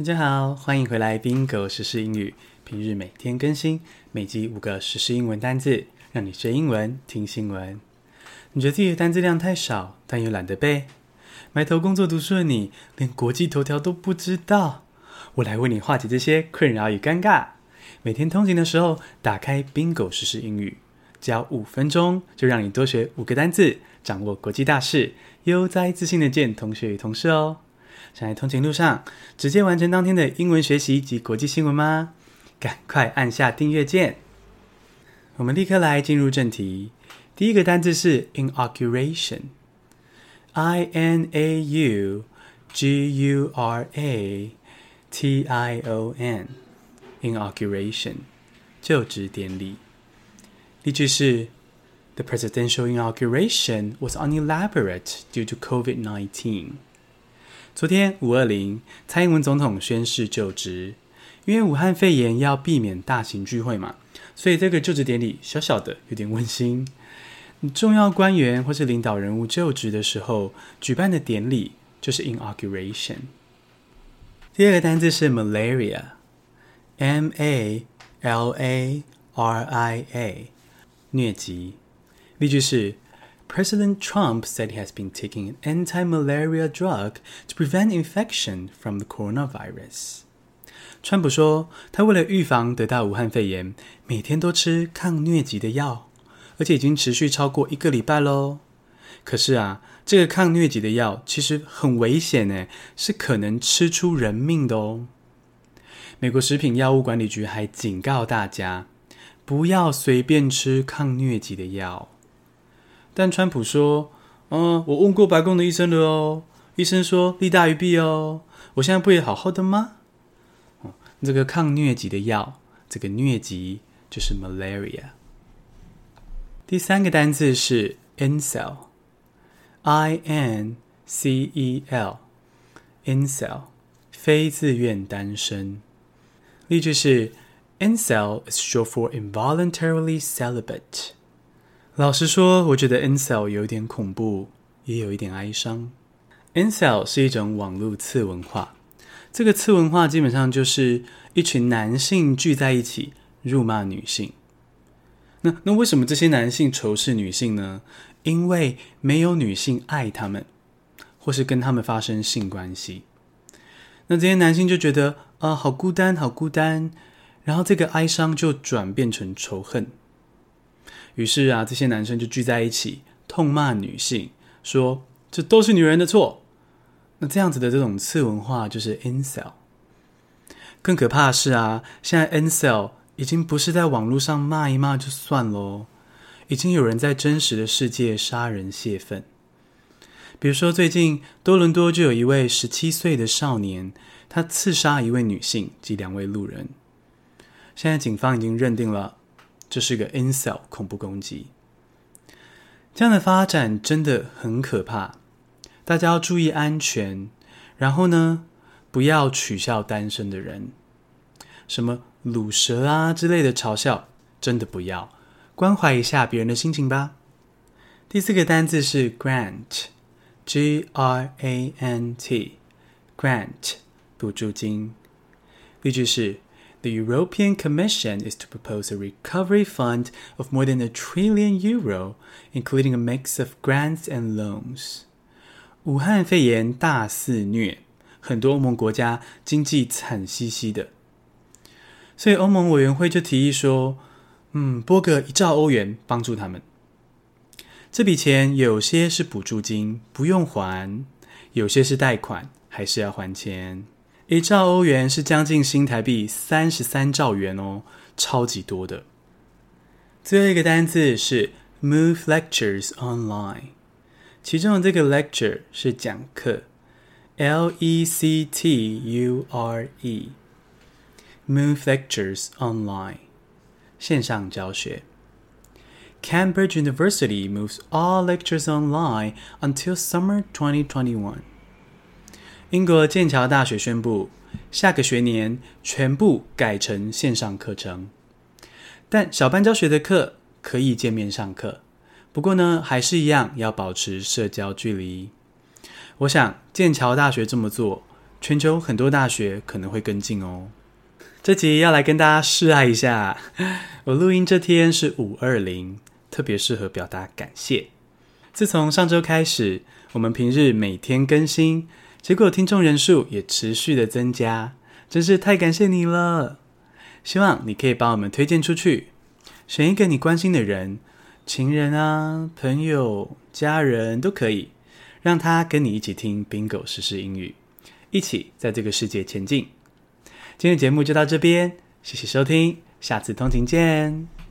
大家好，欢迎回来 Bingo 时英语。平日每天更新，每集五个时英文单字，让你学英文听新闻。你觉得自己的单字量太少，但又懒得背，埋头工作读书的你，连国际头条都不知道。我来为你化解这些困扰与尴尬。每天通勤的时候，打开 Bingo 时英语，只要五分钟，就让你多学五个单字，掌握国际大事，悠哉自信的见同学与同事哦。想在通勤路上直接完成当天的英文学习及国际新闻吗？赶快按下订阅键。我们立刻来进入正题。第一个单字是 inauguration，I N A U G U R A T I O N，inauguration，就职典礼。例句是：The presidential inauguration was unelaborate due to COVID-19。昨天五二零，蔡英文总统宣誓就职。因为武汉肺炎要避免大型聚会嘛，所以这个就职典礼小小的有点温馨。重要官员或是领导人物就职的时候举办的典礼就是 inauguration。第二个单字是 malaria，M A L A R I A，疟疾。例句是。President Trump said he has been taking an anti-malaria drug to prevent infection from the coronavirus. 川普说，他为了预防得到武汉肺炎，每天都吃抗疟疾的药，而且已经持续超过一个礼拜喽。可是啊，这个抗疟疾的药其实很危险呢，是可能吃出人命的哦。美国食品药物管理局还警告大家，不要随便吃抗疟疾的药。但川普说：“嗯，我问过白宫的医生了哦，医生说利大于弊哦。我现在不也好好的吗？这个抗疟疾的药，这个疟疾就是 malaria。第三个单字是 incel，I N C E L，incel，非自愿单身。例句是：Incel is short for involuntarily celibate。老实说，我觉得 incel 有点恐怖，也有一点哀伤。incel 是一种网络次文化，这个次文化基本上就是一群男性聚在一起辱骂女性。那那为什么这些男性仇视女性呢？因为没有女性爱他们，或是跟他们发生性关系。那这些男性就觉得啊，好孤单，好孤单，然后这个哀伤就转变成仇恨。于是啊，这些男生就聚在一起痛骂女性，说这都是女人的错。那这样子的这种次文化就是 incel。更可怕的是啊，现在 incel 已经不是在网络上骂一骂就算喽，已经有人在真实的世界杀人泄愤。比如说，最近多伦多就有一位十七岁的少年，他刺杀一位女性及两位路人。现在警方已经认定了。这是个 incel 恐怖攻击，这样的发展真的很可怕。大家要注意安全，然后呢，不要取笑单身的人，什么“鲁蛇”啊之类的嘲笑，真的不要。关怀一下别人的心情吧。第四个单字是 grant，G-R-A-N-T，grant，补助金。例句是。The European Commission is to propose a recovery fund of more than a trillion euro, including a mix of grants and loans. 武汉肺炎大肆虐，很多欧盟国家经济惨兮兮的，所以欧盟委员会就提议说，嗯，拨个一兆欧元帮助他们。这笔钱有些是补助金，不用还；有些是贷款，还是要还钱。一兆欧元是将近新台币三十三兆元哦，超级多的。最后一个单字是 move lectures online，其中的这个 lecture 是讲课，L E C T U R E，move lectures online，线上教学。Cambridge University moves all lectures online until summer 2021。英国剑桥大学宣布，下个学年全部改成线上课程，但小班教学的课可以见面上课。不过呢，还是一样要保持社交距离。我想，剑桥大学这么做，全球很多大学可能会跟进哦。这集要来跟大家示爱一下，我录音这天是五二零，特别适合表达感谢。自从上周开始，我们平日每天更新，结果听众人数也持续的增加，真是太感谢你了。希望你可以帮我们推荐出去，选一个你关心的人，情人啊、朋友、家人都可以，让他跟你一起听 Bingo 实时英语，一起在这个世界前进。今天的节目就到这边，谢谢收听，下次通勤见。